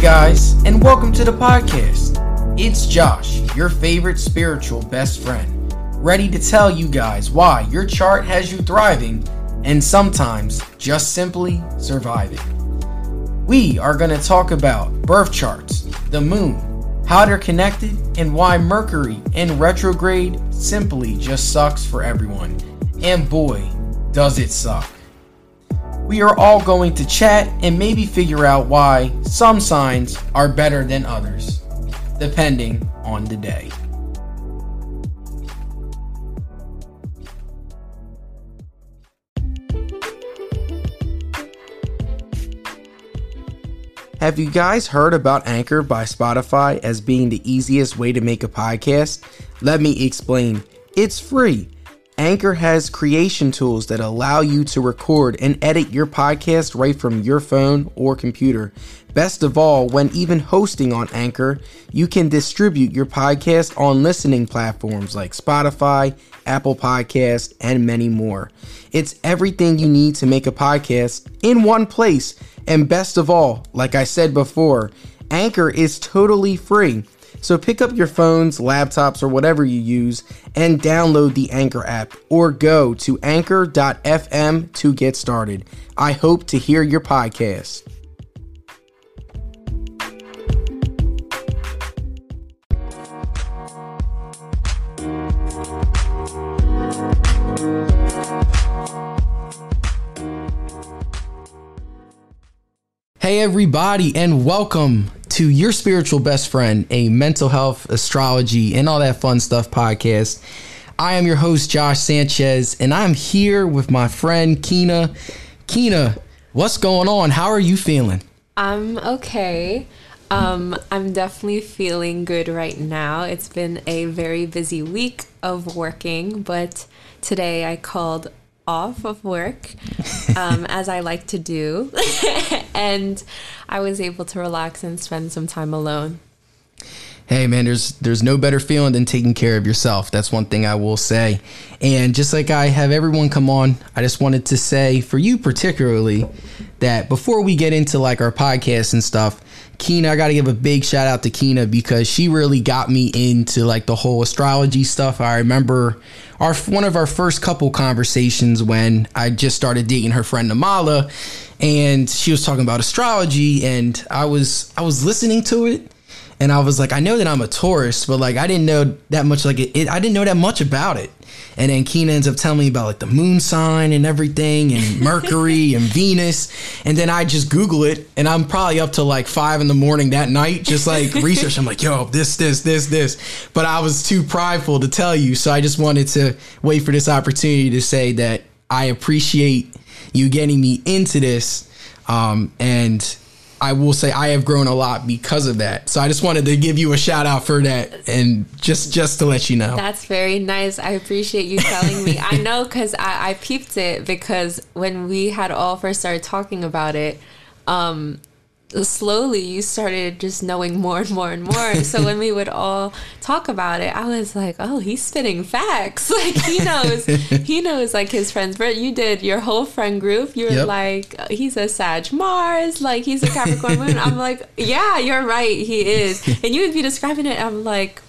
guys, and welcome to the podcast. It's Josh, your favorite spiritual best friend, ready to tell you guys why your chart has you thriving and sometimes just simply surviving. We are going to talk about birth charts, the moon, how they're connected, and why Mercury in retrograde simply just sucks for everyone. And boy, does it suck we are all going to chat and maybe figure out why some signs are better than others, depending on the day. Have you guys heard about Anchor by Spotify as being the easiest way to make a podcast? Let me explain. It's free. Anchor has creation tools that allow you to record and edit your podcast right from your phone or computer. Best of all, when even hosting on Anchor, you can distribute your podcast on listening platforms like Spotify, Apple Podcast, and many more. It's everything you need to make a podcast in one place. And best of all, like I said before, Anchor is totally free. So pick up your phones, laptops, or whatever you use and download the Anchor app or go to anchor.fm to get started. I hope to hear your podcast. Hey, everybody, and welcome to Your Spiritual Best Friend, a mental health, astrology, and all that fun stuff podcast. I am your host, Josh Sanchez, and I'm here with my friend, Kyna. Kyna, what's going on? How are you feeling? I'm okay. Um, I'm definitely feeling good right now. It's been a very busy week of working, but today I called off of work, um, as I like to do, and I was able to relax and spend some time alone. Hey man, there's there's no better feeling than taking care of yourself. That's one thing I will say. And just like I have everyone come on, I just wanted to say for you particularly that before we get into like our podcast and stuff, Kyna, I got to give a big shout out to Kyna because she really got me into like the whole astrology stuff. I remember our one of our first couple conversations when I just started dating her friend Namala, and she was talking about astrology, and I was I was listening to it, and I was like, I know that I'm a Taurus, but like I didn't know that much. Like it, it I didn't know that much about it. And then Kyna ends up telling me about like the moon sign and everything and Mercury and Venus. And then I just Google it and I'm probably up to like five in the morning that night, just like research. I'm like, yo, this, this, this, this. But I was too prideful to tell you. So I just wanted to wait for this opportunity to say that I appreciate you getting me into this. Um, and I will say I have grown a lot because of that. So I just wanted to give you a shout out for that and just just to let you know. That's very nice. I appreciate you telling me. I know because I, I peeped it because when we had all first started talking about it, um, slowly you started just knowing more and more and more. so when we would all talk about it, I was like, "Oh, he's spitting facts. Like he knows, he knows like his friends." But you did your whole friend group. You were yep. like, "He's a Sag Mars. Like he's a Capricorn Moon." I'm like, "Yeah, you're right. He is." And you would be describing it. I'm like,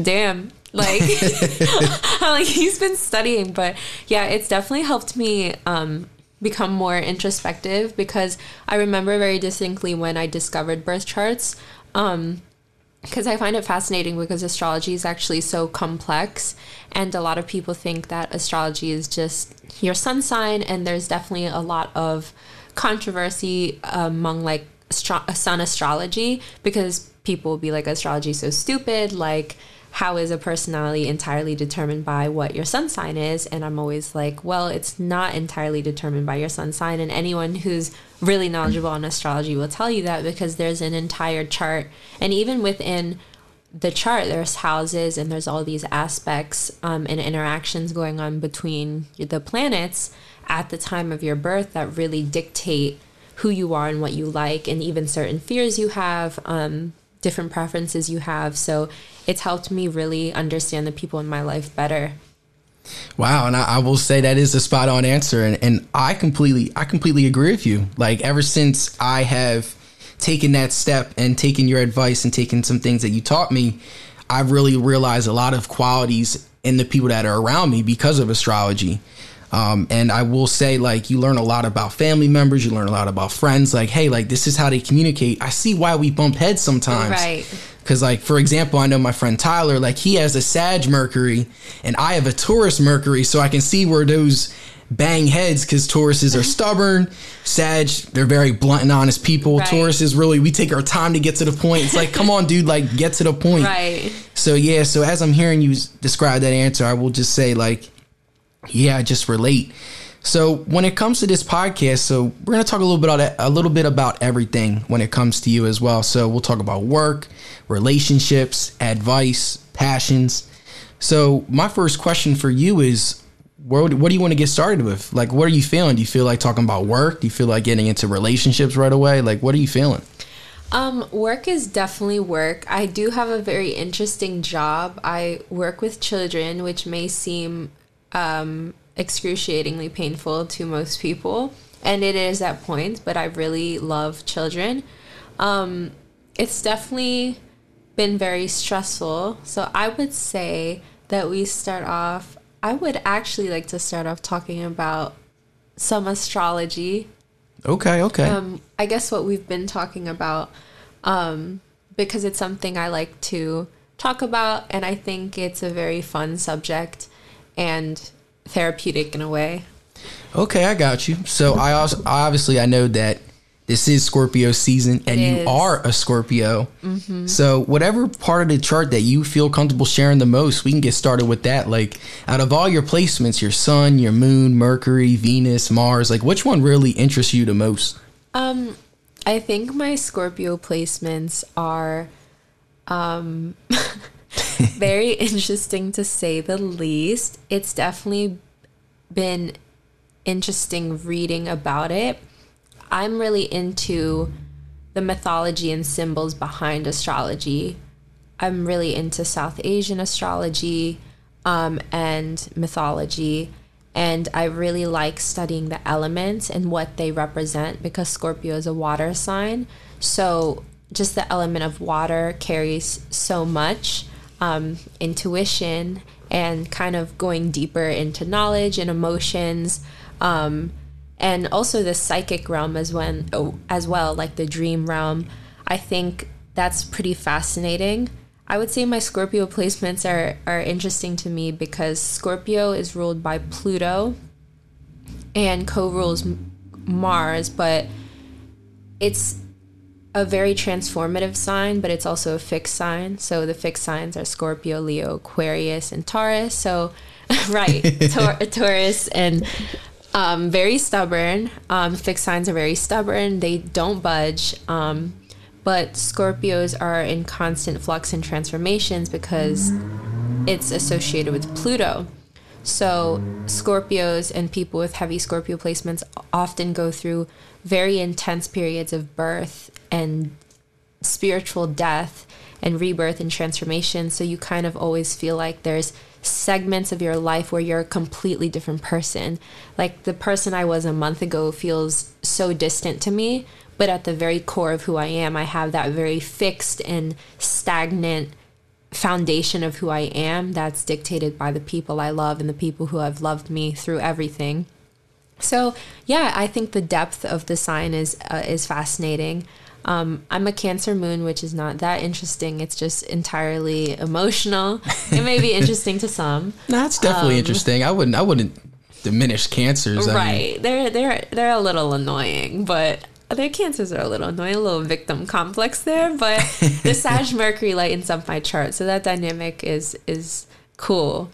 "Damn." Like, I'm like he's been studying, but yeah, it's definitely helped me um, become more introspective because I remember very distinctly when I discovered birth charts. Um, because I find it fascinating because astrology is actually so complex, and a lot of people think that astrology is just your sun sign, and there's definitely a lot of controversy among like astro- sun astrology because people will be like astrology is so stupid, like how is a personality entirely determined by what your sun sign is? And I'm always like, well, it's not entirely determined by your sun sign. And anyone who's really knowledgeable on astrology will tell you that because there's an entire chart. And even within the chart, there's houses and there's all these aspects um, and interactions going on between the planets at the time of your birth that really dictate who you are and what you like, and even certain fears you have. Um, different preferences you have. So it's helped me really understand the people in my life better. Wow, and I, I, will say that is a spot on answer, and, and I completely I completely agree with you. Like ever since I have taken that step and taking your advice and taking some things that you taught me, I've really realized a lot of qualities in the people that are around me because of astrology. Um, and I will say, like, you learn a lot about family members, you learn a lot about friends. Like, hey, like, this is how they communicate. I see why we bump heads sometimes. Right. Because, like, for example, I know my friend Tyler, like, he has a Sag Mercury and I have a Taurus Mercury. So I can see where those bang heads because Tauruses are stubborn. Sag, they're very blunt and honest people. Right. Taurus is really, we take our time to get to the point. It's like, come on, dude, like, get to the point. Right. So, yeah, so as I'm hearing you describe that answer, I will just say, like, yeah, I just relate. So when it comes to this podcast, so we're gonna talk a little bit about a little bit about everything when it comes to you as well. So we'll talk about work, relationships, advice, passions. So my first question for you is, what what do you want to get started with? Like, what are you feeling? Do you feel like talking about work? Do you feel like getting into relationships right away? Like, what are you feeling? Um, work is definitely work. I do have a very interesting job. I work with children, which may seem um, excruciatingly painful to most people, and it is at points, but I really love children. Um, it's definitely been very stressful. So I would say that we start off, I would actually like to start off talking about some astrology Okay, okay. um, I guess what we've been talking about, um, because it's something I like to talk about, and I think it's a very fun subject and therapeutic in a way. Okay, I got you. So I also obviously I know that this is Scorpio season, and It you is. Mm-hmm. are a Scorpio. So whatever part of the chart that you feel comfortable sharing the most, we can get started with that. Like out of all your placements, your Sun, your Moon, Mercury, Venus, Mars, like which one really interests you the most? Um, I think my Scorpio placements are um, very interesting to say the least. It's definitely been interesting reading about it. I'm really into the mythology and symbols behind astrology. I'm really into South Asian astrology um, and mythology. And I really like studying the elements and what they represent because Scorpio is a water sign. So, just the element of water carries so much um, intuition and kind of going deeper into knowledge and emotions. Um, and also the psychic realm as when oh, as well like the dream realm i think that's pretty fascinating i would say my scorpio placements are are interesting to me because scorpio is ruled by pluto and co-rules mars but it's a very transformative sign but it's also a fixed sign so the fixed signs are scorpio leo aquarius and taurus so right Tor- taurus and um, very stubborn. Um, fixed signs are very stubborn. They don't budge. Um, but Scorpios are in constant flux and transformations because it's associated with Pluto. So Scorpios and people with heavy Scorpio placements often go through very intense periods of birth and spiritual death and rebirth and transformation. So you kind of always feel like there's segments of your life where you're a completely different person. Like the person I was a month ago feels so distant to me, but at the very core of who I am, I have that very fixed and stagnant foundation of who I am that's dictated by the people I love and the people who have loved me through everything. So yeah, I think the depth of the sign is uh, is fascinating. Um, I'm a Cancer moon, which is not that interesting. It's just entirely emotional. It may be interesting to some, Nah, it's definitely Um, interesting. I wouldn't I wouldn't diminish cancers. I mean, right? They're they're they're a little annoying, but their cancers are a little annoying. A little victim complex there, but the Sag Mercury lightens up my chart, so that dynamic is is cool.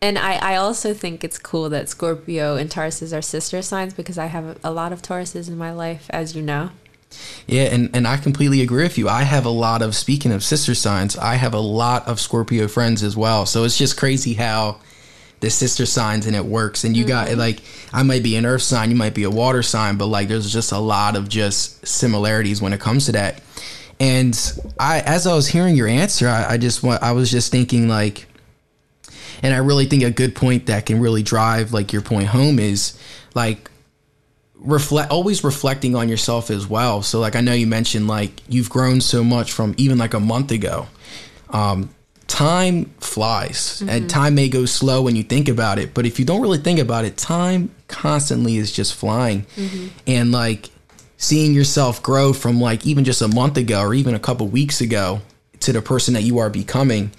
And I, I also think it's cool that Scorpio and Tauruses are sister signs because I have a lot of Tauruses in my life, as you know. Yeah, and, and I completely agree with you. I have a lot of speaking of sister signs, I have a lot of Scorpio friends as well. So it's just crazy how the sister signs and it works. And you got mm-hmm. like I might be an earth sign, you might be a water sign, but like there's just a lot of just similarities when it comes to that. And I as I was hearing your answer, I, I just want I was just thinking like and I really think a good point that can really drive like your point home is like reflect always reflecting on yourself as well so like i know you mentioned like you've grown so much from even like a month ago um, time flies mm-hmm. and time may go slow when you think about it but if you don't really think about it time constantly is just flying mm-hmm. and like seeing yourself grow from like even just a month ago or even a couple weeks ago to the person that you are becoming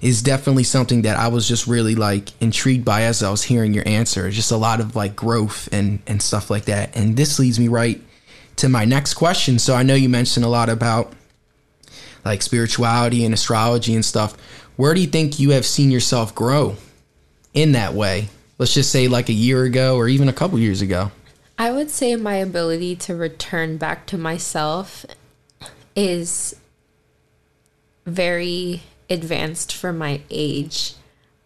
is definitely something that I was just really like intrigued by as I was hearing your answer. Just a lot of like growth and and stuff like that. And this leads me right to my next question. So I know you mentioned a lot about like spirituality and astrology and stuff. Where do you think you have seen yourself grow in that way? Let's just say like a year ago or even a couple years ago. I would say my ability to return back to myself is very advanced for my age.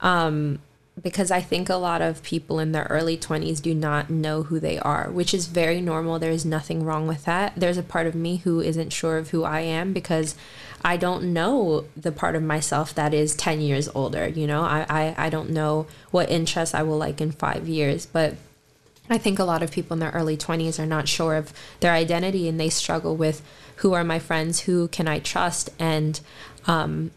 Um, because I think a lot of people in their early 20s do not know who they are, which is very normal. There's nothing wrong with that. There's a part of me who isn't sure of who I am because I don't know the part of myself that is 10 years older. You know, I, I, I don't know what interests I will like in five years. But I think a lot of people in their early 20s are not sure of their identity and they struggle with who are my friends, who can I trust, and um,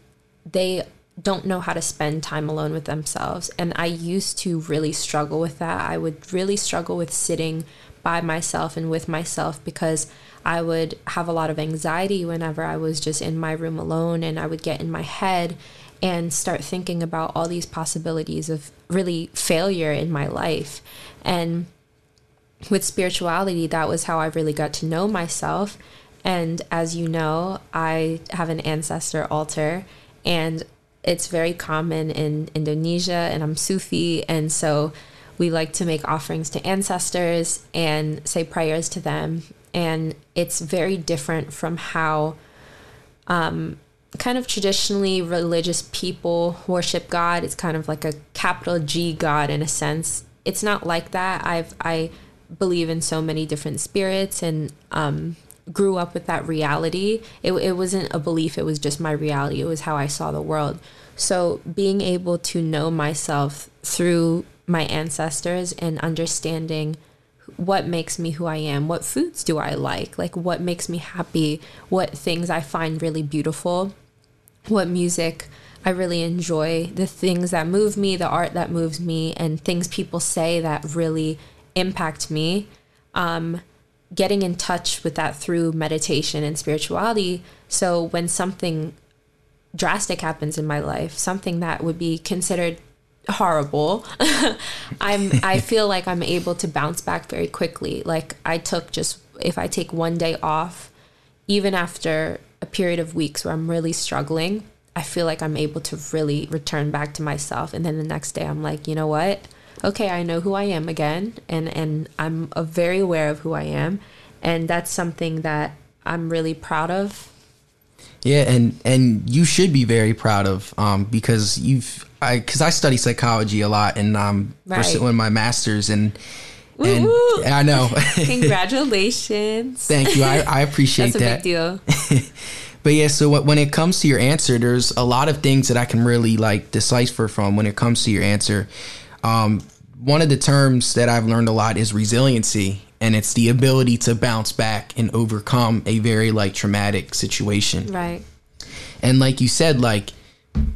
they don't know how to spend time alone with themselves. And I used to really struggle with that. I would really struggle with sitting by myself and with myself because I would have a lot of anxiety whenever I was just in my room alone and I would get in my head and start thinking about all these possibilities of really failure in my life. And with spirituality, that was how I really got to know myself. And as you know, I have an ancestor altar and it's very common in Indonesia, and I'm Sufi, and so we like to make offerings to ancestors and say prayers to them. And it's very different from how um, kind of traditionally religious people worship God. It's kind of like a capital G God in a sense. It's not like that. I've I believe in so many different spirits and um, grew up with that reality. It, it wasn't a belief, it was just my reality. It was how I saw the world. So being able to know myself through my ancestors and understanding what makes me who I am, what foods do I like, like what makes me happy, what things I find really beautiful, what music I really enjoy, the things that move me, the art that moves me, and things people say that really impact me. Um, getting in touch with that through meditation and spirituality. So when something drastic happens in my life, something that would be considered horrible, I'm I feel like I'm able to bounce back very quickly. Like I took just if I take one day off, even after a period of weeks where I'm really struggling, I feel like I'm able to really return back to myself and then the next day I'm like, you know what? Okay, I know who I am again, and and I'm very aware of who I am, and that's something that I'm really proud of. Yeah, and and you should be very proud of um, because you've I because I study psychology a lot and I'm right. pursuing my master's and. And. I know. Congratulations. Thank you. I, I appreciate that. That's a big deal. but yeah, so when it comes to your answer, there's a lot of things that I can really like decipher from when it comes to your answer. Um, one of the terms that I've learned a lot is resiliency, and it's the ability to bounce back and overcome a very like traumatic situation. Right. And like you said, like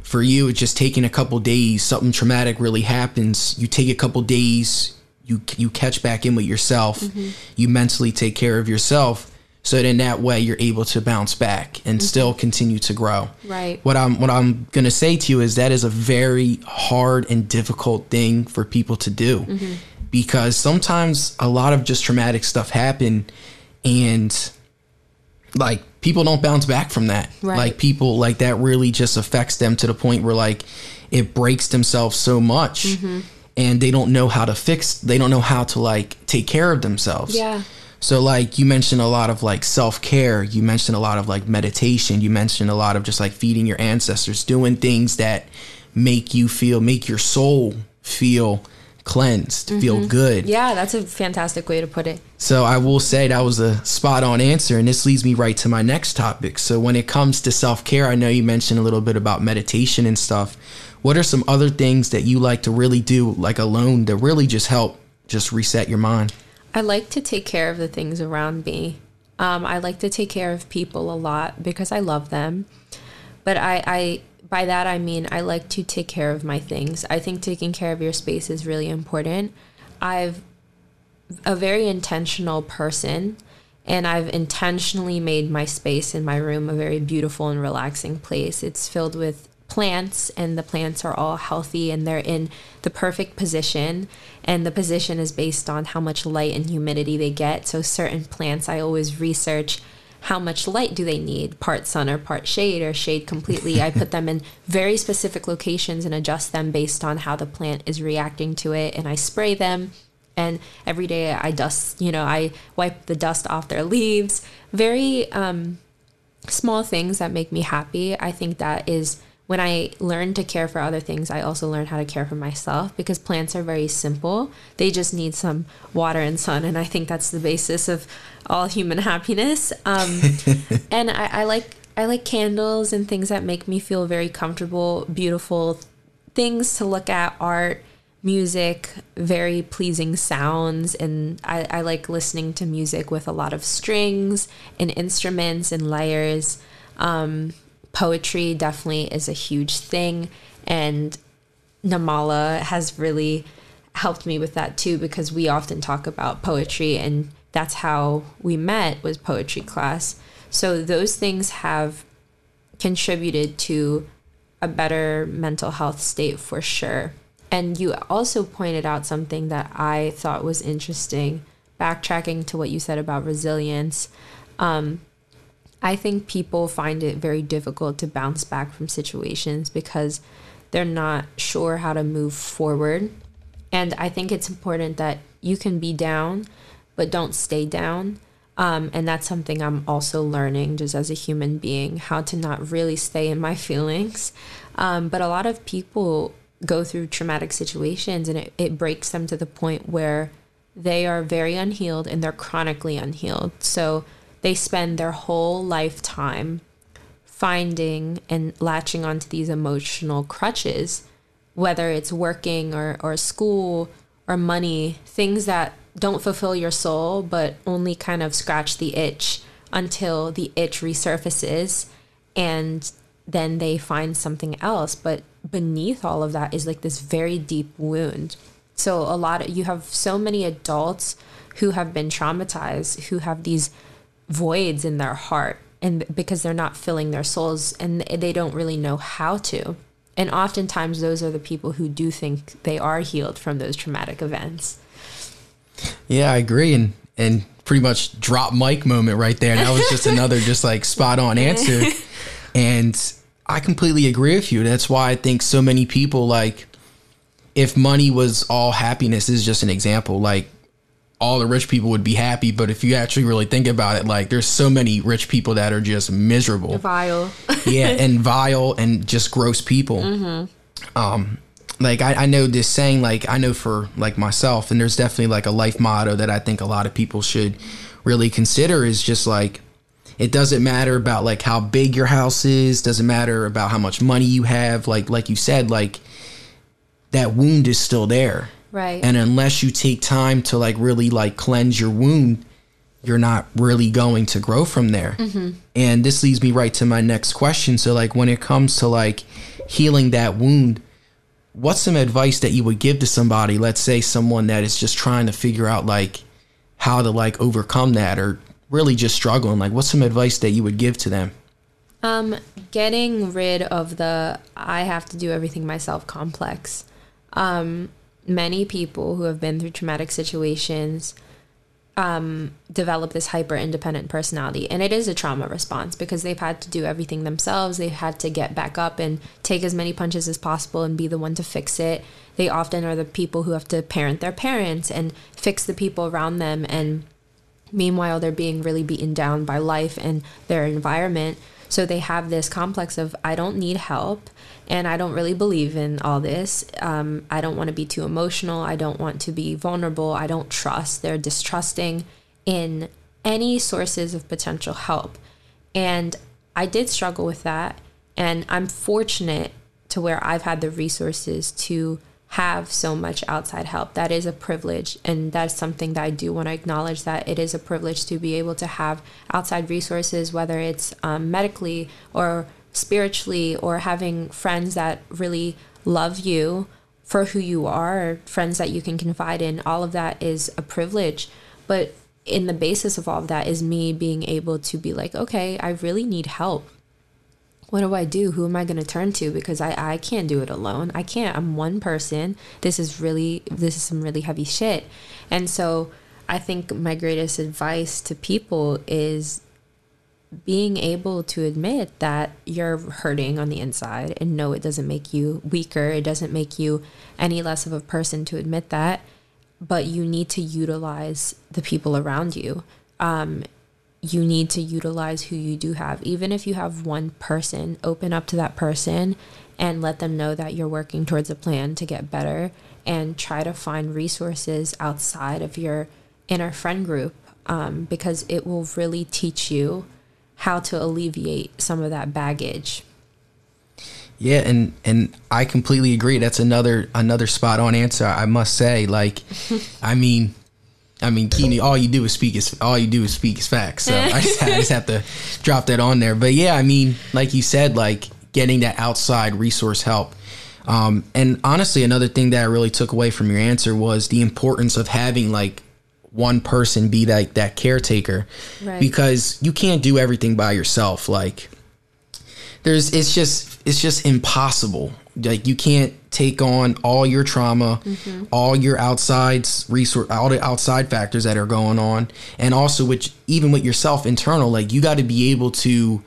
for you, it's just taking a couple days. Something traumatic really happens. You take a couple days. You you catch back in with yourself. Mm-hmm. You mentally take care of yourself so that in that way you're able to bounce back and mm-hmm. still continue to grow right what i'm what i'm going to say to you is that is a very hard and difficult thing for people to do mm-hmm. because sometimes a lot of just traumatic stuff happen and like people don't bounce back from that right. like people like that really just affects them to the point where like it breaks themselves so much mm-hmm. and they don't know how to fix they don't know how to like take care of themselves yeah so like you mentioned a lot of like self-care, you mentioned a lot of like meditation, you mentioned a lot of just like feeding your ancestors, doing things that make you feel make your soul feel cleansed, mm-hmm. feel good. Yeah, that's a fantastic way to put it. So I will say that was a spot on answer and this leads me right to my next topic. So when it comes to self-care, I know you mentioned a little bit about meditation and stuff. What are some other things that you like to really do like alone to really just help just reset your mind? I like to take care of the things around me. Um, I like to take care of people a lot because I love them. But I, I, by that I mean I like to take care of my things. I think taking care of your space is really important. I've a very intentional person and I've intentionally made my space in my room a very beautiful and relaxing place. It's filled with plants and the plants are all healthy and they're in the perfect position. And the position is based on how much light and humidity they get. So certain plants i always research how much light do they need part sun or part shade or shade completely. I put them in very specific locations and adjust them based on how the plant is reacting to it. And i spray them and every day i dust you know i wipe the dust off their leaves. Very um, small things that make me happy. I think that is when I learned to care for other things, I also learned how to care for myself because plants are very simple. They just need some water and sun. And I think that's the basis of all human happiness. Um, and I, I like I like candles and things that make me feel very comfortable, beautiful things to look at, art, music, very pleasing sounds. And I, I like listening to music with a lot of strings and instruments and layers. Um, poetry definitely is a huge thing. And Namala has really helped me with that too because we often talk about poetry and that's how we met was poetry class. So those things have contributed to a better mental health state for sure. And you also pointed out something that I thought was interesting, backtracking to what you said about resilience. Um, I think people find it very difficult to bounce back from situations because they're not sure how to move forward. And I think it's important that you can be down, but don't stay down. Um, and that's something I'm also learning just as a human being how to not really stay in my feelings. Um, but a lot of people go through traumatic situations and it, it breaks them to the point where they are very unhealed and they're chronically unhealed. So, they spend their whole lifetime finding and latching onto these emotional crutches, whether it's working or, or school or money, things that don't fulfill your soul, but only kind of scratch the itch until the itch resurfaces and then they find something else. But beneath all of that is like this very deep wound. So, a lot of you have so many adults who have been traumatized, who have these voids in their heart and because they're not filling their souls and they don't really know how to. And oftentimes those are the people who do think they are healed from those traumatic events. Yeah i agree. And and pretty much drop mic moment right there. That was just another just like spot on answer. And i completely agree with you. That's why i think so many people like if money was all happiness is just an example like all the rich people would be happy, but if you actually really think about it, like there's so many rich people that are just miserable, vile, yeah, and vile and just gross people. Mm-hmm. Um, like I, I know this saying, like I know for like myself, and there's definitely like a life motto that I think a lot of people should really consider is just like it doesn't matter about like how big your house is, doesn't matter about how much money you have, like like you said, like that wound is still there Right. And unless you take time to like really like cleanse your wound, you're not really going to grow from there. Mm-hmm. And this leads me right to my next question. So like when it comes to like healing that wound, what's some advice that you would give to somebody, let's say someone that is just trying to figure out like how to like overcome that or really just struggling, like what's some advice that you would give to them? Um getting rid of the I have to do everything myself complex. Um many people who have been through traumatic situations um, develop this hyper independent personality. And it is a trauma response because they've had to do everything themselves. They've had to get back up and take as many punches as possible and be the one to fix it. They often are the people who have to parent their parents and fix the people around them. And meanwhile, they're being really beaten down by life and their environment. So they have this complex of, I don't need help and I don't really believe in all this. Um, I don't want to be too emotional. I don't want to be vulnerable. I don't trust. They're distrusting in any sources of potential help. And I did struggle with that. And I'm fortunate to where I've had the resources to have so much outside help. That is a privilege. And that's something that I do want to acknowledge that it is a privilege to be able to have outside resources, whether it's um, medically or spiritually, or having friends that really love you for who you are, friends that you can confide in. All of that is a privilege. But in the basis of all of that is me being able to be like, okay, I really need help what do I do? Who am I going to turn to? Because I, I can't do it alone. I can't. I'm one person. This is really, this is some really heavy shit. And so I think my greatest advice to people is being able to admit that you're hurting on the inside and no, it doesn't make you weaker. It doesn't make you any less of a person to admit that. But you need to utilize the people around you. Um, you need to utilize who you do have. Even if you have one person, open up to that person and let them know that you're working towards a plan to get better and try to find resources outside of your inner friend group um, because it will really teach you how to alleviate some of that baggage. Yeah, and and I completely agree. That's another another spot on answer. I must say, like, I mean, I mean, Keeney, all you do is speak is all you do is speak is facts. So I just, I just have to drop that on there. But yeah, I mean, like you said, like getting that outside resource help. Um, and honestly, another thing that I really took away from your answer was the importance of having like one person be like that caretaker, right. because you can't do everything by yourself. Like there's, it's just, it's just impossible like you can't take on all your trauma, mm-hmm. all your outside resource, all the outside factors that are going on, and also which even with yourself internal, like you got to be able to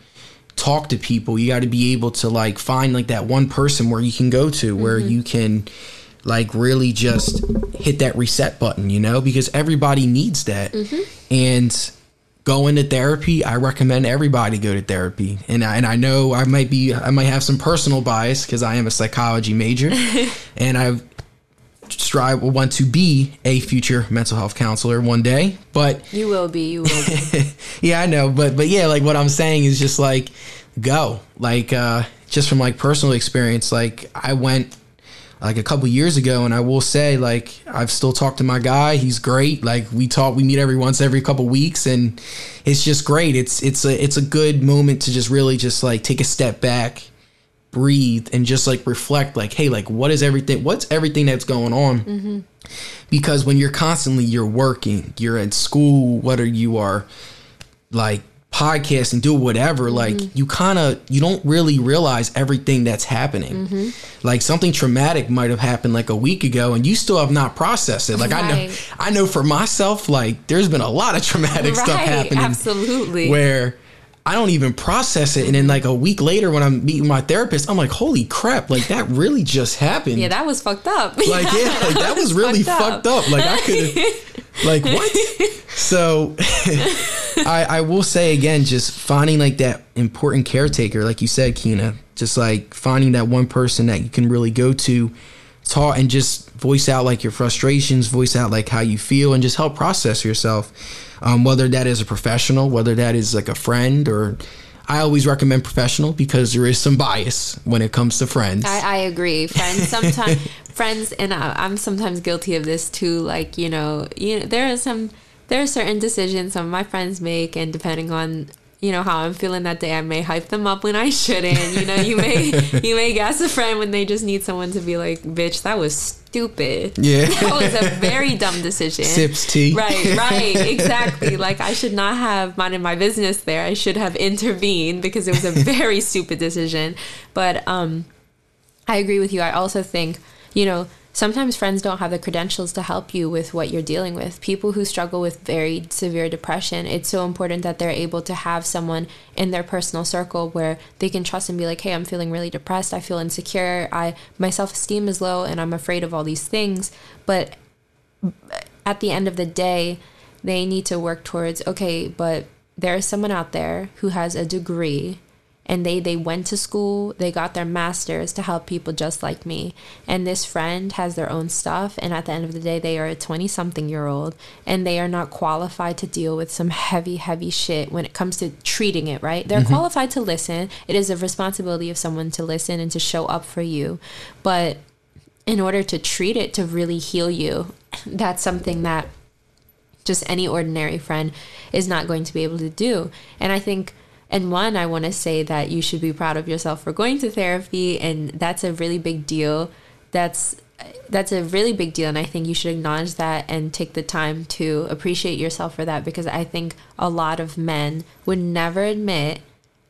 talk to people. You got to be able to like find like that one person where you can go to where mm-hmm. you can like really just hit that reset button, you know, because everybody needs that. Mm-hmm. And going to therapy i recommend everybody go to therapy. And I, and I know i might be i might have some personal bias because i am a psychology major. And i strive want to be a future mental health counselor one day but you will be you will be. Yeah i know but but yeah like what i'm saying is just like go. Like uh just from like personal experience like i went like a couple years ago and I will say like I've still talked to my guy. He's great. Like we talk we meet every once every couple weeks and it's just great. It's it's a it's a good moment to just really just like take a step back breathe and just like reflect like hey like what is everything what's everything that's going on? Mm-hmm. because when you're constantly you're working you're at school whether you are like podcast and do whatever mm-hmm. like you kind of you don't really realize everything that's happening mm-hmm. like something traumatic might have happened like a week ago and you still have not processed it like right. i know i know for myself like there's been a lot of traumatic right. stuff happening absolutely where I don't even process it. And then like a week later when I'm meeting my therapist, I'm like, holy crap, like that really just happened. Yeah, that was fucked up. Like, yeah, like that was really fucked, fucked up. Like I could like what? so I, I will say again, just finding like that important caretaker, like you said, Kyna, just like finding that one person that you can really go to, talk and just voice out like your frustrations, voice out like how you feel, and just help process yourself. Um, whether that is a professional, whether that is like a friend, or I always recommend professional because there is some bias when it comes to friends. I, I agree. Friends sometimes friends, and I, I'm sometimes guilty of this too. Like you know, you know, there are some there are certain decisions some of my friends make, and depending on you know how I'm feeling that day, I may hype them up when I shouldn't. You know, you may you may gas a friend when they just need someone to be like, "Bitch, that was stupid." Yeah, that was a very dumb decision. Sips tea. Right, right, exactly. Like I should not have minded my business there. I should have intervened because it was a very stupid decision. But um, I agree with you. I also think you know sometimes friends don't have the credentials to help you with what you're dealing with. People who struggle with very severe depression, it's so important that they're able to have someone in their personal circle where they can trust and be like, "Hey, I'm feeling really depressed. I feel insecure. I my self-esteem is low and I'm afraid of all these things." But at the end of the day, they need to work towards, "Okay, but there is someone out there who has a degree and they they went to school they got their masters to help people just like me and this friend has their own stuff and at the end of the day they are a 20 something year old and they are not qualified to deal with some heavy heavy shit when it comes to treating it right they're mm-hmm. qualified to listen it is a responsibility of someone to listen and to show up for you but in order to treat it to really heal you, that's something that just any ordinary friend is not going to be able to do. And I think and one, I want to say that you should be proud of yourself for going to therapy, and that's a really big deal. That's that's a really big deal, and I think you should acknowledge that and take the time to appreciate yourself for that because I think a lot of men would never admit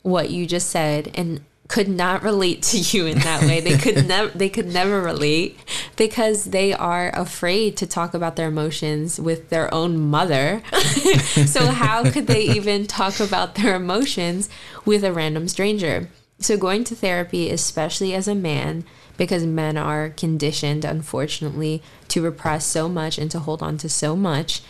what you just said, and could not relate to you in that way. They could never they could never relate because they are afraid to talk about their emotions with their own mother. so how could they even talk about their emotions with a random stranger? So going to therapy, especially as a man, because men are conditioned unfortunately to repress so much and to hold on to so much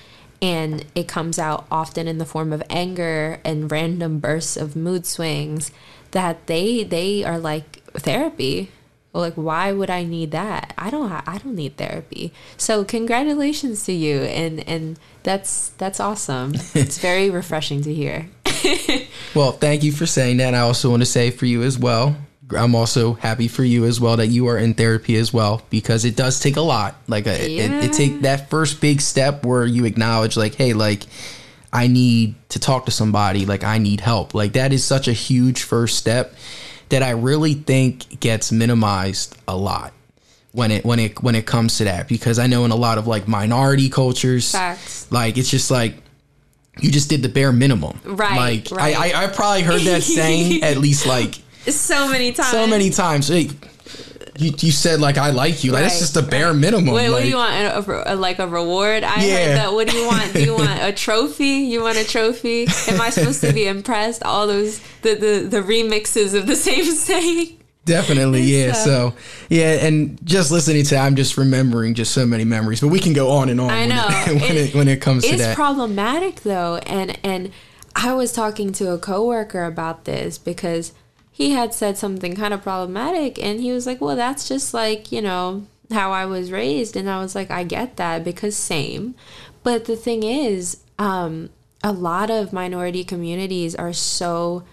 and it comes out often in the form of anger and random bursts of mood swings that they they are like therapy. Like why would i need that? I don't i don't need therapy. So congratulations to you and and that's that's awesome. It's very refreshing to hear. Well thank you for saying that. And i also want to say for you as well i'm also happy for you as well that you are in therapy as well because it does take a lot. Like uh, a, yeah. it, it take that first big step where you acknowledge like hey like I need to talk to somebody, like I need help. Like that is such a huge first step that I really think gets minimized a lot when it when it when it comes to that because I know in a lot of like minority cultures Facts. like it's just like you just did the bare minimum. Right. Like right. I, I I probably heard that saying at least like so many times. So many times. Hey, you, you said like I like you. Like, right. That's just the bare minimum. Wait, like, what do you want? A, a, like a reward? I yeah. heard that. What do you want? Do you want a trophy? You want a trophy? Am I supposed to be impressed? All those the the, the remixes of the same saying. Definitely, yeah. So. so, yeah, and just listening to, I'm just remembering just so many memories. But we can go on and on. I know when it, when it, when it comes to that. It's problematic though, and and I was talking to a coworker about this because he had said something kind of problematic and he was like well that's just like you know how i was raised and i was like i get that because same but the thing is um, a lot of minority communities are so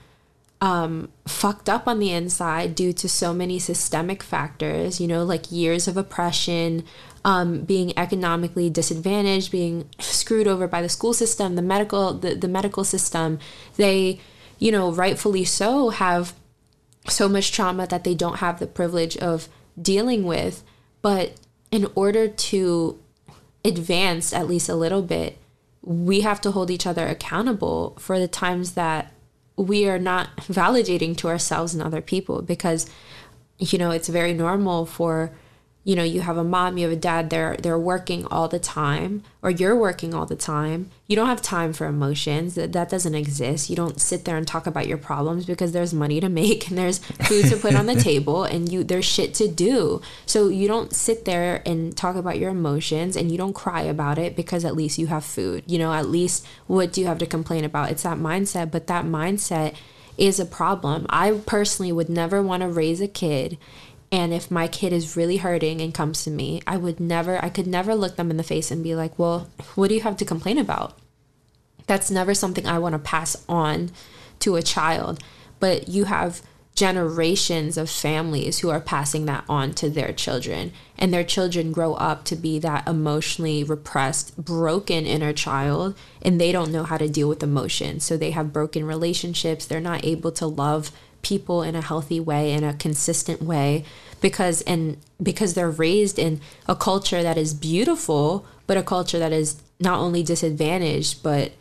um, fucked up on the inside due to so many systemic factors, you know, like years of oppression, um, being economically disadvantaged, being screwed over by the school system, the medical, the, the medical system. They, you know, rightfully so, have so much trauma that they don't have the privilege of dealing with. But in order to advance at least a little bit, we have to hold each other accountable for the times that we are not validating to ourselves and other people because you know it's very normal for you know you have a mom you have a dad they're they're working all the time or you're working all the time. You don't have time for emotions. That, that doesn't exist. You don't sit there and talk about your problems because there's money to make and there's food to put on the table and you there's shit to do. So you don't sit there and talk about your emotions and you don't cry about it because at least you have food. You know at least what do you have to complain about? It's that mindset but that mindset is a problem. I personally would never want to raise a kid and if my kid is really hurting and comes to me, I would never, I could never look them in the face and be like, well, what do you have to complain about? That's never something I want to pass on to a child. But you have generations of families who are passing that on to their children and their children grow up to be that emotionally repressed broken inner child and they don't know how to deal with emotion so they have broken relationships they're not able to love people in a healthy way in a consistent way because and because they're raised in a culture that is beautiful but a culture that is not only disadvantaged but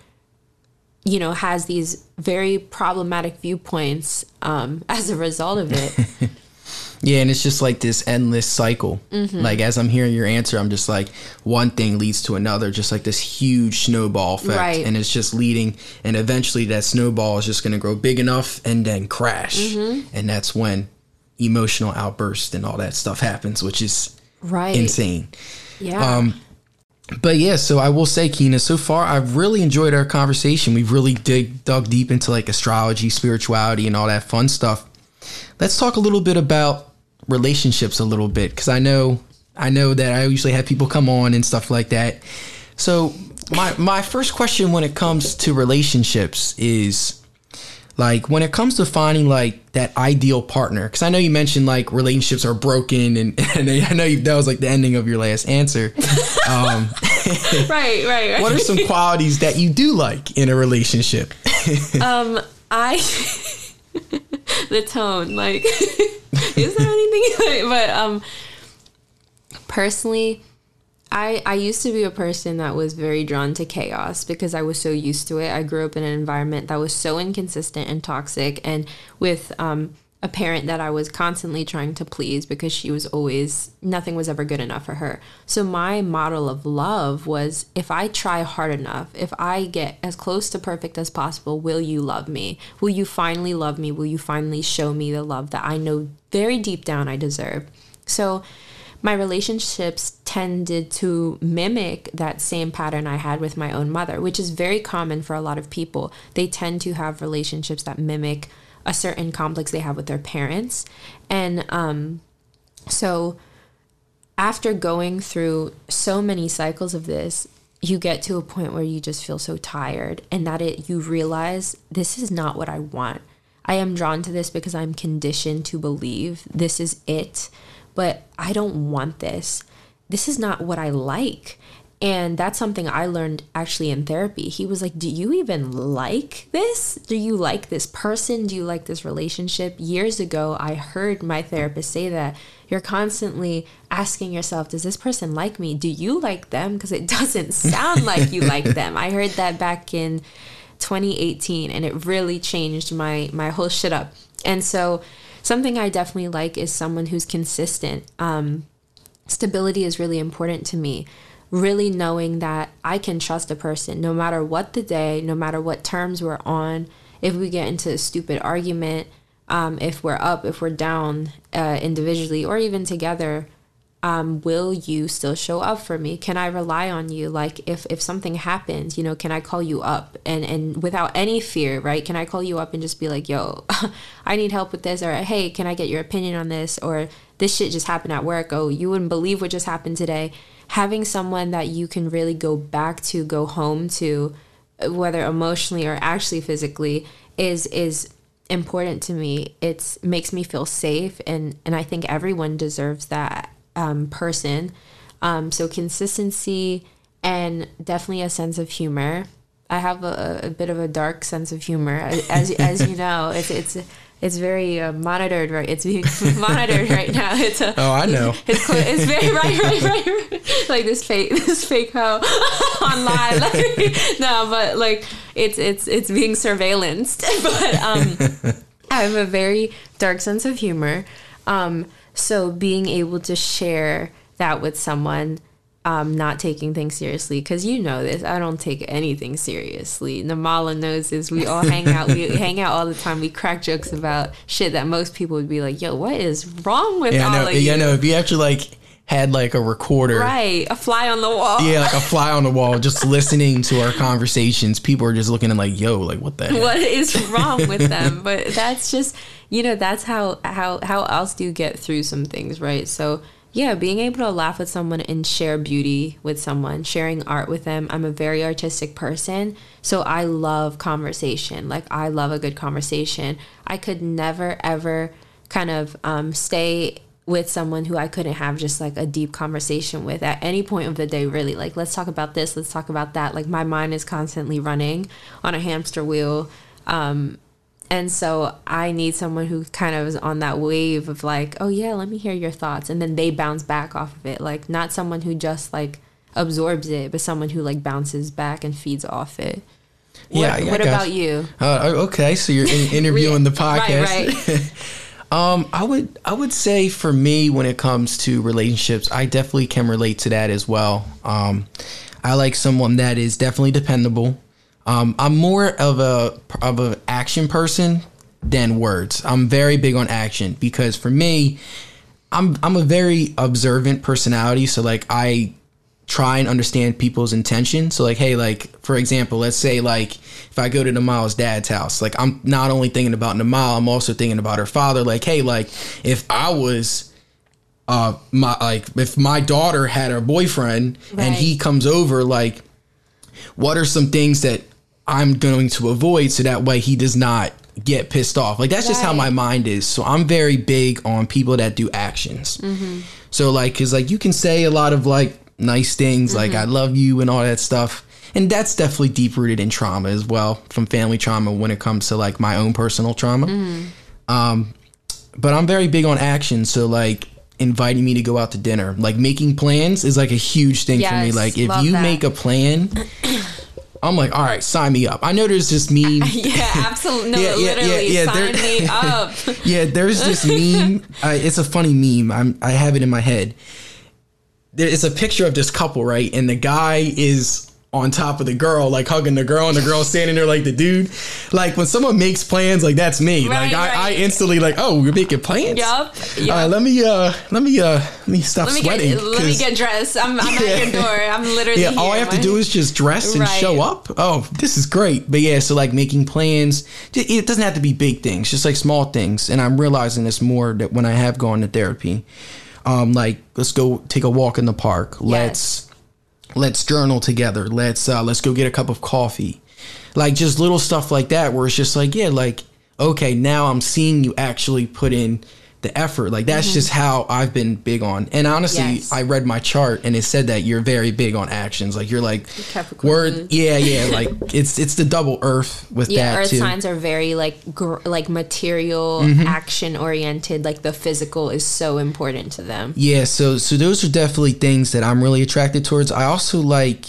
you know has these very problematic viewpoints um, as a result of it Yeah, and it's just like this endless cycle. Mm-hmm. Like as I'm hearing your answer, I'm just like one thing leads to another, just like this huge snowball effect, right. and it's just leading, and eventually that snowball is just going to grow big enough and then crash, mm-hmm. and that's when emotional outburst and all that stuff happens, which is right insane. Yeah. Um, but yeah, so I will say, Kyna, so far I've really enjoyed our conversation. We've really dig dug deep into like astrology, spirituality, and all that fun stuff. Let's talk a little bit about relationships a little bit because I know I know that I usually have people come on and stuff like that. So my my first question when it comes to relationships is like when it comes to finding like that ideal partner because i know you mentioned like relationships are broken and, and i know you, that was like the ending of your last answer. Um, right, right right. what are some qualities that you do like in a relationship? Um i the tone like is there anything but um personally I, I used to be a person that was very drawn to chaos because I was so used to it. I grew up in an environment that was so inconsistent and toxic, and with um, a parent that I was constantly trying to please because she was always, nothing was ever good enough for her. So, my model of love was if I try hard enough, if I get as close to perfect as possible, will you love me? Will you finally love me? Will you finally show me the love that I know very deep down I deserve? So, my relationships tended to mimic that same pattern I had with my own mother, which is very common for a lot of people. They tend to have relationships that mimic a certain complex they have with their parents. And um, so, after going through so many cycles of this, you get to a point where you just feel so tired and that it you realize this is not what I want. I am drawn to this because I'm conditioned to believe this is it but I don't want this. This is not what I like. And that's something I learned actually in therapy. He was like, Do you even like this? Do you like this person? Do you like this relationship? Years ago, I heard my therapist say that you're constantly asking yourself, Does this person like me? Do you like them? Because it doesn't sound like you like them. I heard that back in 2018 and it really changed my my whole shit up. And so something I definitely like is someone who's consistent. Um, stability is really important to me. Really knowing that I can trust a person no matter what the day, no matter what terms we're on. If we get into a stupid argument, um, if we're up, if we're down uh, individually or even together, um, will you still show up for me? Can I rely on you? Like if if something happens, you know, can I call you up and and without any fear, right? Can I call you up and just be like, "Yo, I need help with this," or "Hey, can I get your opinion on this?" or "This shit just happened at work." Oh, you wouldn't believe what just happened today. Having someone that you can really go back to, go home to, whether emotionally or actually physically, is is important to me. It's makes me feel safe, and and I think everyone deserves that um, person. Um, so consistency and definitely a sense of humor. I have a, a bit of a dark sense of humor, as as you know. It's it's it's very uh, monitored right? It's being monitored right now. It's a, oh i know. it's, it's very right right right like this fake this fake hoe online. Like, no but like it's it's it's being surveillanced. But um i have a very dark sense of humor. Um so being able to share that with someone, um, not taking things seriously, because you know this, I don't take anything seriously. Namala knows this. We all hang out. We hang out all the time. We crack jokes about shit that most people would be like, "Yo, what is wrong with yeah, all know, of you?" Yeah, no. If you actually like had like a recorder, right, a fly on the wall. Yeah, like a fly on the wall, just listening to our conversations. People are just looking and like, "Yo, like what the heck? What is wrong with them?" But that's just you know that's how how how else do you get through some things right so yeah being able to laugh with someone and share beauty with someone sharing art with them i'm a very artistic person so i love conversation like i love a good conversation i could never ever kind of um, stay with someone who I couldn't have just like a deep conversation with at any point of the day, really. Like, let's talk about this, let's talk about that. Like, my mind is constantly running on a hamster wheel. Um, and so I need someone who kind of is on that wave of like, oh yeah, let me hear your thoughts. And then they bounce back off of it. Like not someone who just like absorbs it, but someone who like bounces back and feeds off it. Yeah. What, about you? Uh, okay. So you're in, interviewing the podcast. Right, right. um, I would, I would say for me, when it comes to relationships, I definitely can relate to that as well. Um, I like someone that is definitely dependable um, I'm more of a of an action person than words. I'm very big on action because for me, I'm I'm a very observant personality. So like I try and understand people's intention. So like, hey, like for example, let's say like if I go to Namal's dad's house, like I'm not only thinking about Namal, I'm also thinking about her father. Like, hey, like if I was uh my like if my daughter had a boyfriend right. and he comes over, like what are some things that I'm going to avoid so that way he does not, get pissed off. Like that's just how my mind is. So I'm very big on people that do actions. Mm-hmm. So like, cause like you can say a lot of like nice things, like mm-hmm. I love you and all that stuff. And that's definitely deep rooted in trauma as well, from family trauma when it comes to like my own personal trauma. Mm-hmm. Um, but I'm very big on action. So like inviting me to go out to dinner, like making plans is like a huge thing for me. Like if you that. make a plan, I'm like, all right, sign me up. I know there's this meme. Yeah, absolutely. No, Yeah, yeah, yeah, literally, yeah, sign there- me up. yeah, there's this meme. Uh, it's a funny meme. I'm, I have it in my head. There, it's a picture of this couple, right? And the guy is on top of the girl, like hugging the girl, and the girl standing there like the dude. Like when someone makes plans, like that's me. Right, like I, I instantly like, oh, we're making plans. Yup. All yup. right, let me uh, let me uh, let me stop let me sweating. get let me get dressed. I'm, I'm Yeah. at your door. I'm literally yeah, all I have to do is just dress and Right. show up. Oh, this is great. But yeah, so like making plans, it doesn't have to be big things, just like small things. And I'm realizing this more that when I have gone to therapy, um, like let's go take a walk in the park. Let's let's journal together. Let's uh, let's go get a cup of coffee. Like just little stuff like that, where it's just like yeah, like okay, now I'm seeing you actually put in the effort. Like that's just how I've been big on. And honestly, Mm-hmm. Yes. I read my chart and it said that you're very big on actions. Like you're like word, yeah, yeah. Like it's it's the double Earth with Yeah, that earth too. signs are very like gr- like material, Mm-hmm. action oriented. Like the physical is so important to them. Yeah, so so those are definitely things that I'm really attracted towards. I also like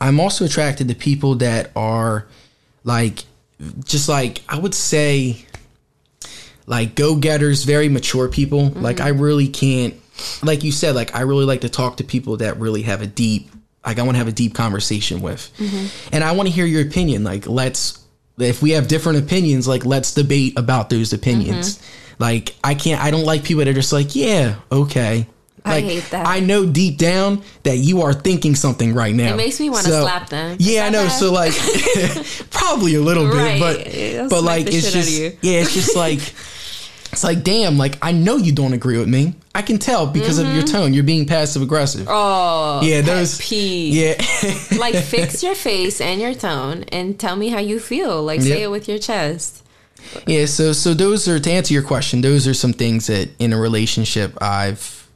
I'm also attracted to people that are like just like I would say like go-getters, very mature people. Mm-hmm. Like I really can't like you said like I really like to talk to people that really have a deep like I want to have a deep conversation with. Mm-hmm. And I want to hear your opinion. Like let's if we have different opinions, like let's debate about those opinions. Mm-hmm. Like I can't I don't like people that are just like, yeah, okay. I hate that. I know deep down that you are thinking something right now. It makes me wanna slap them. Yeah, I know. that So like, probably a little bit, Right. but It'll but like it's shit out of just yeah, it's just like it's like damn, like I know you don't agree with me. I can tell because of your tone. You're being passive aggressive. Mm-hmm. Oh, yeah, those. peeve. Yeah, like fix your face and your tone and tell me how you feel. Like say Yeah. it with your chest. yeah. So so those are to answer your question. Those are some things that in a relationship I've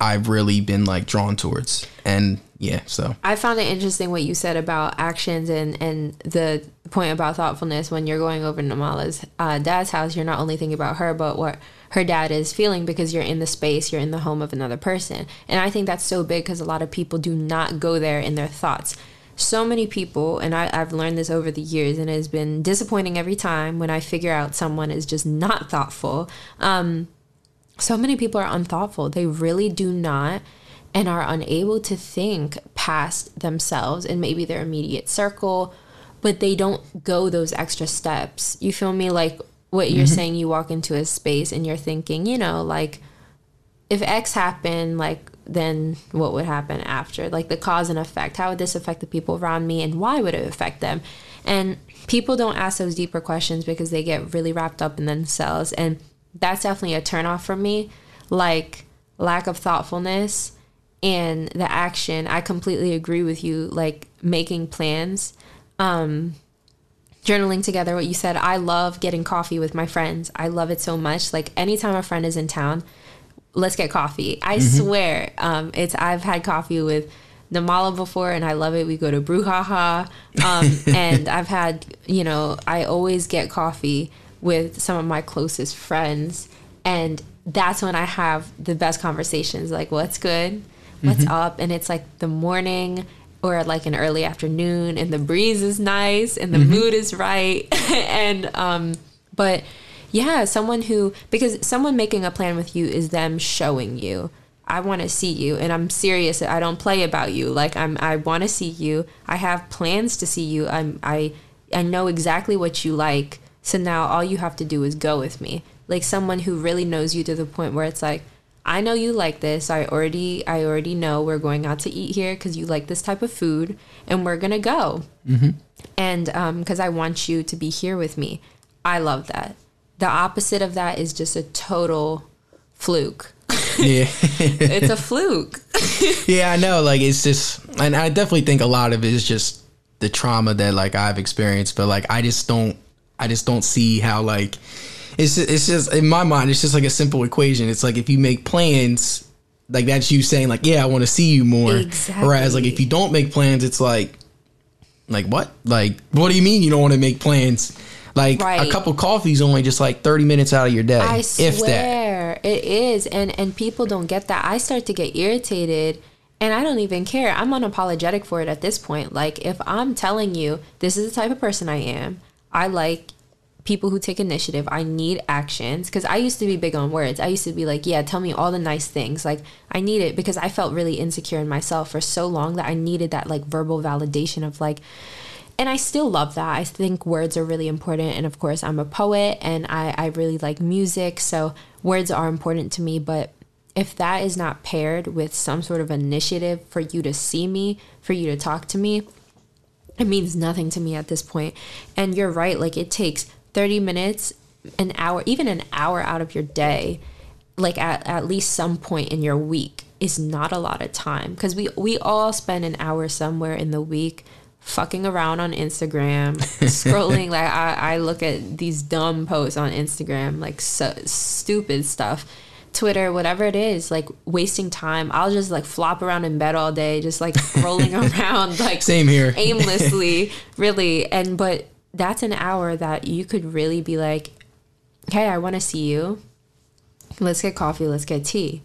I've really been like drawn towards, and yeah. So I found it interesting what you said about actions and and the point about thoughtfulness when you're going over to Namala's uh, dad's house. You're not only thinking about her, but what her dad is feeling because you're in the space, you're in the home of another person. And I think that's so big because a lot of people do not go there in their thoughts. So many people, and I, I've learned this over the years, and it has been disappointing every time when I figure out someone is just not thoughtful. Um, so many people are unthoughtful. They really do not and are unable to think past themselves and maybe their immediate circle, but they don't go those extra steps. You feel me? Like what you're mm-hmm. saying, you walk into a space and you're thinking, you know, like if X happened, like then what would happen after? Like the cause and effect. How would this affect the people around me and why would it affect them? And people don't ask those deeper questions because they get really wrapped up in themselves. And that's definitely a turnoff for me. Like lack of thoughtfulness and the action. I completely agree with you. Like making plans. Um journaling together what you said i love getting coffee with my friends i love it so much like anytime a friend is in town let's get coffee i swear um, it's i've had coffee with namala before and i love it we go to brouhaha um, and i've had you know i always get coffee with some of my closest friends and that's when i have the best conversations like what's good what's up? And it's like the morning or like an early afternoon and the breeze is nice and the mood is right. And um but yeah someone who because someone making a plan with you is them showing you i want to see you and i'm serious i don't play about you like i'm i want to see you i have plans to see you i'm i i know exactly what you like so now all you have to do is go with me. Like someone who really knows you to the point where it's like I know you like this. I already I already know we're going out to eat here because you like this type of food, and we're gonna go. Mm-hmm. And um, because I want you to be here with me, I love that. The opposite of that is just a total fluke. yeah. It's a fluke. Yeah, I know. Like it's just, and I definitely think a lot of it is just the trauma that like I've experienced. But like I just don't, I just don't see how like it's just, it's just in my mind it's just like a simple equation. It's like if you make plans, like that's you saying like yeah I want to see you more. Exactly. Whereas like if you don't make plans, it's like like what? Like what do you mean you don't want to make plans? Like Right. a cup of coffee is only just like thirty minutes out of your day, I if that. swear it is, and and people don't get that. I start to get irritated, and I don't even care. I'm unapologetic for it at this point. Like if I'm telling you this is the type of person I am, I like people who take initiative. I need actions because I used to be big on words. I used to be like, yeah, tell me all the nice things. Like I need it because I felt really insecure in myself for so long that I needed that like verbal validation of like and I still love that. I think words are really important. And of course, I'm a poet and I, I really like music. So words are important to me. But if that is not paired with some sort of initiative for you to see me, for you to talk to me, it means nothing to me at this point. And you're right. Like it takes 30 minutes, an hour, even an hour out of your day, like at, at least some point in your week is not a lot of time. Because we, we all spend an hour somewhere in the week fucking around on Instagram, scrolling. Like I, I look at these dumb posts on Instagram, like so stupid stuff. Twitter, whatever it is, like wasting time. I'll just like flop around in bed all day, just like rolling around, like Same here. aimlessly, really. And but that's an hour that you could really be like, "Hey, I want to see you. Let's get coffee. Let's get tea."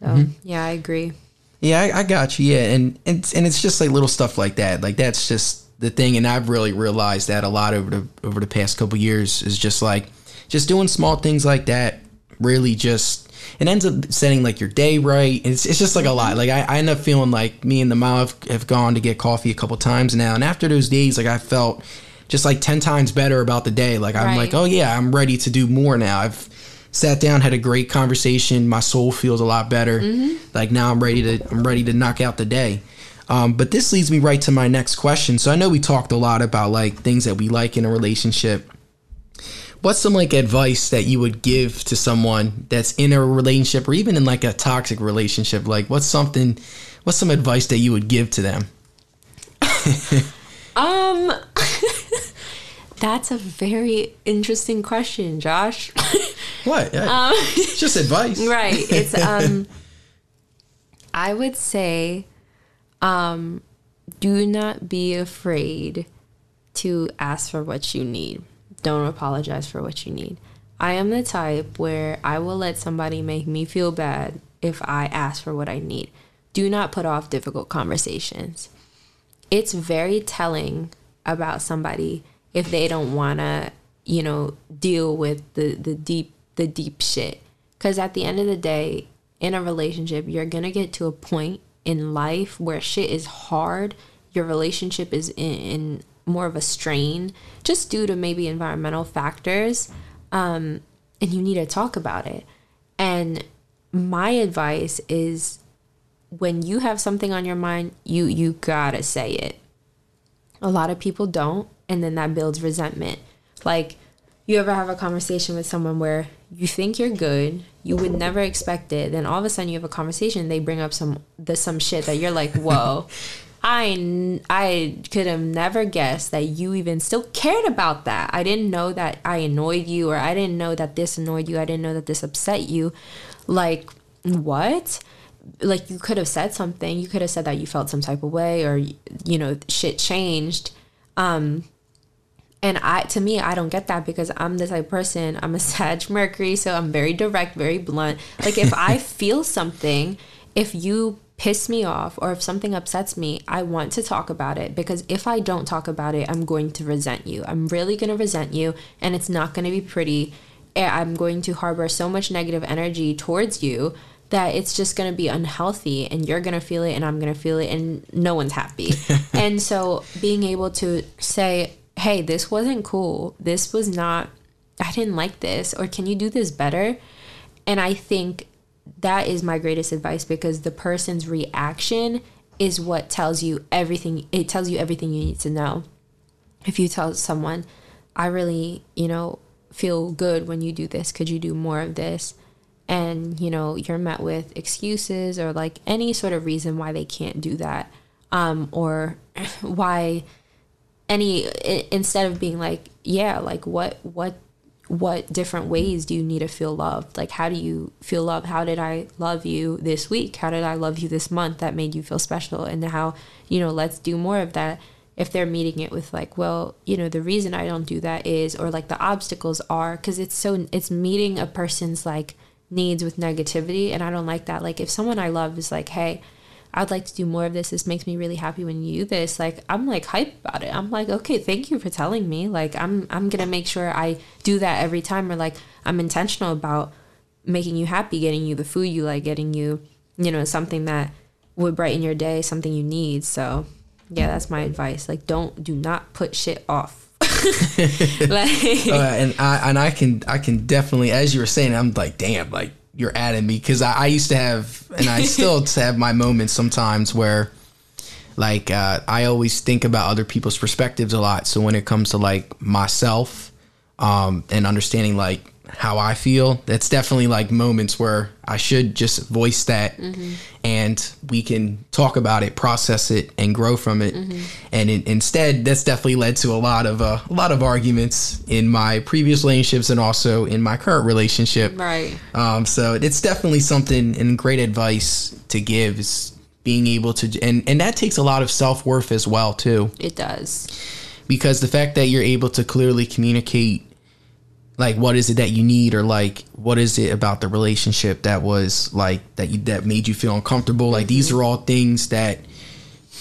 So Mm-hmm. yeah, I agree. Yeah, I, I got you. Yeah, and and and it's just like little stuff like that. Like that's just the thing, and I've really realized that a lot over the over the past couple years is just like just doing small things like that. Really, just it ends up setting like your day right. It's it's just like a lot. Like I, I end up feeling like me and the mom have, have gone to get coffee a couple times now, and after those days, like I felt just like ten times better about the day. Like I'm Right. like, oh yeah, I'm ready to do more now. I've sat down, had a great conversation. My soul feels a lot better. Like now I'm ready to I'm ready to knock out the day. Um, but this leads me right to my next question. So I know we talked a lot about like things that we like in a relationship. What's some like advice that you would give to someone that's in a relationship or even in like a toxic relationship? Like what's something what's some advice that you would give to them? Um, that's a very interesting question, Josh. What? Yeah. it's just advice. right. It's um, I would say, um, do not be afraid to ask for what you need. Don't apologize for what you need. I am the type where I will let somebody make me feel bad if I ask for what I need. Do not put off difficult conversations. It's very telling about somebody if they don't want to, you know, deal with the the deep the deep shit. Cuz at the end of the day, in a relationship, you're going to get to a point in life where shit is hard. Your relationship is in, in more of a strain just due to maybe environmental factors. Um, and you need to talk about it. And my advice is when you have something on your mind, you you gotta say it. A lot of people don't, and then that builds resentment. Like you ever have a conversation with someone where you think you're good, you would never expect it, then all of a sudden you have a conversation, they bring up some the some shit that you're like, whoa. I, I could have never guessed that you even still cared about that. I didn't know that I annoyed you, or I didn't know that this annoyed you. I didn't know that this upset you. Like, what? Like, you could have said something. You could have said that you felt some type of way, or, you know, shit changed. Um, and I, to me, I don't get that because I'm the type of person. I'm a Sag Mercury, so I'm very direct, very blunt. Like if I feel something, if you piss me off or if something upsets me, I want to talk about it because if I don't talk about it, I'm going to resent you. I'm really going to resent you, and it's not going to be pretty. And I'm going to harbor so much negative energy towards you that it's just going to be unhealthy and you're going to feel it and I'm going to feel it and no one's happy. and so being able to say, "Hey, this wasn't cool. This was not I didn't like this or can you do this better?" And I think that is my greatest advice because the person's reaction is what tells you everything. It tells you everything you need to know. If you tell someone, I really, you know, feel good when you do this, could you do more of this? And, you know, you're met with excuses or like any sort of reason why they can't do that. Um, or why any instead of being like yeah like what what what different ways do you need to feel loved? Like how do you feel loved? How did i love you this week? How did i love you this month that made you feel special? And how you know let's do more of that if they're meeting it with like well you know the reason i don't do that is or like the obstacles are because it's so it's meeting a person's like needs with negativity. And i don't like that. Like if someone i love is like hey I'd like to do more of this. This makes me really happy when you do this. Like I'm like hype about it. I'm like, okay, thank you for telling me. Like I'm I'm gonna make sure I do that every time or like I'm intentional about making you happy, getting you the food you like, getting you, you know, something that would brighten your day, something you need. So yeah, that's my advice. Like don't do not put shit off. like uh, and I and I can I can definitely, as you were saying, I'm like, damn, like you're adding me because I, I used to have, and I still have my moments sometimes where, like, uh, I always think about other people's perspectives a lot. So when it comes to like myself, um, and understanding like how I feel, that's definitely like moments where I should just voice that, and we can talk about it, process it, and grow from it. And in, instead, that's definitely led to a lot of uh, a lot of arguments in my previous relationships and also in my current relationship. right. Um, so it's definitely something and great advice to give is being able to, and and that takes a lot of self worth as well too, It does. because the fact that you're able to clearly communicate, like what is it that you need, or like what is it about the relationship that was like that you that made you feel uncomfortable. Like these are all things that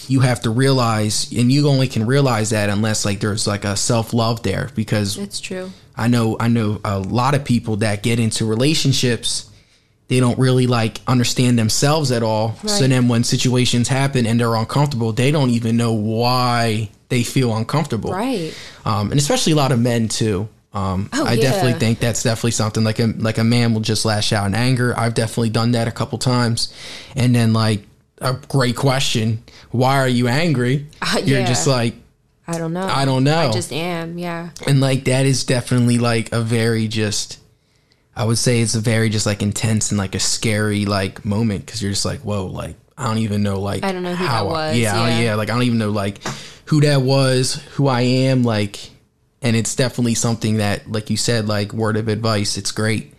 you have to realize, and you only can realize that unless like there's like a self love there, because It's true. I know I know a lot of people that get into relationships they don't really like understand themselves at all. So then when situations happen and they're uncomfortable, they don't even know why they feel uncomfortable. Right. Um, and especially a lot of men too. Um, Oh, I yeah. definitely think that's definitely something like a like a man will just lash out in anger. I've definitely done that a couple times, and then like a great question, why are you angry? Uh, You're yeah. just like, I don't know. I don't know. I just am. Yeah. and like that is definitely like a very just i would say it's a very just like intense and like a scary like moment because you're just like whoa like i don't even know like I don't know who that I- was, yeah, I don't- yeah. yeah like i don't even know like who that was who i am like and it's definitely something that like you said like word of advice it's great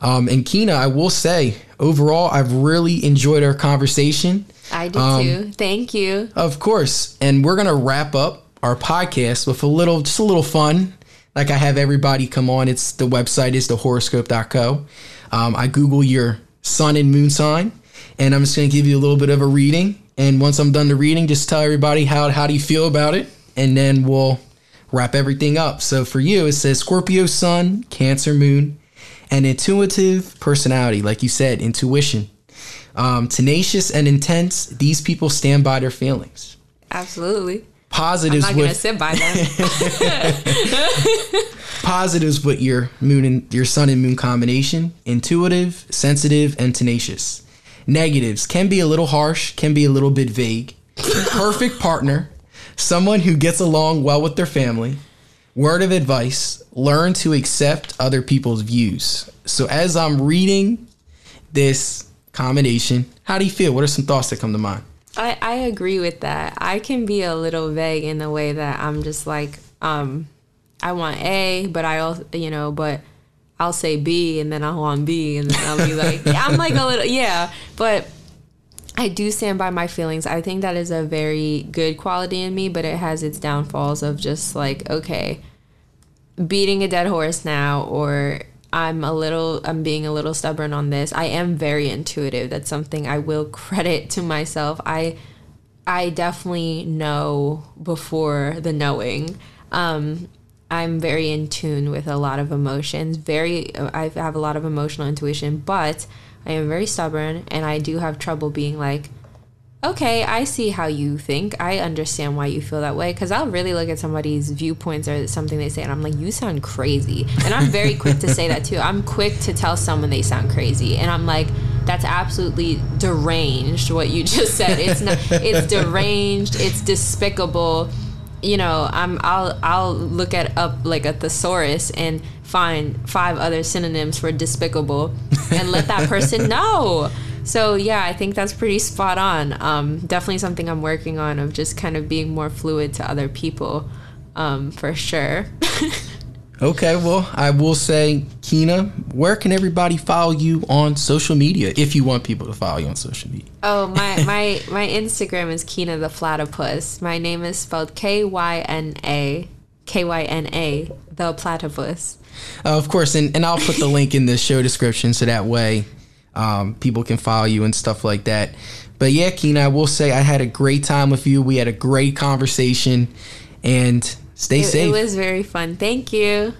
um and Kyna i will say overall i've really enjoyed our conversation I did Um, too. Thank you. of course. And we're gonna wrap up our podcast with a little, just a little fun. Like I have everybody come on. It's the website is thehoroscope.co. Um, I Google your sun and moon sign, and I'm just gonna give you a little bit of a reading. And once I'm done the reading, just tell everybody how how do you feel about it, and then we'll wrap everything up. So for you, it says Scorpio Sun, Cancer Moon, an intuitive personality, like you said, intuition. Um, tenacious and intense, these people stand by their feelings. Absolutely. I'm Positives not gonna with sit by them. positives with your moon and your sun and moon combination: intuitive, sensitive, and tenacious. Negatives can be a little harsh, can be a little bit vague. Perfect partner, someone who gets along well with their family. Word of advice: learn to accept other people's views. So as I'm reading this combination, how do you feel? What are some thoughts that come to mind? I, I agree with that. I can be a little vague in the way that I'm just like, um, I want A, but I also, you know, but I'll say B and then I want B and then I'll be like, yeah, I'm like a little, yeah, but I do stand by my feelings. I think that is a very good quality in me, but it has its downfalls of just like, okay, beating a dead horse now or I'm a little I'm being a little stubborn on this. I am very intuitive. That's something I will credit to myself. I I definitely know before the knowing. Um I'm very in tune with a lot of emotions. Very I have a lot of emotional intuition, but I am very stubborn and I do have trouble being like okay, I see how you think. I understand why you feel that way. Because I'll really look at somebody's viewpoints or something they say, and I'm like, you sound crazy. And I'm very quick to say that too. I'm quick to tell someone they sound crazy, and I'm like, that's absolutely deranged. What you just said, it's not. It's deranged. It's despicable. You know, I'm. I'll. I'll look at up like a thesaurus and find five other synonyms for despicable, and let that person know So yeah, I think that's pretty spot on. Um, definitely something I'm working on of just kind of being more fluid to other people, um, for sure. Okay, well, I will say, Kyna, where can everybody follow you on social media if you want people to follow you on social media? Oh, my my my Instagram is Kyna the Platypus. My name is spelled K Y N A K Y N A the Platypus. Uh, of course, and, and I'll put the link in the show description so that way um, people can follow you and stuff like that. But yeah, Kyna, I will say I had a great time with you. We had a great conversation, and Stay it, safe. It was very fun. Thank you.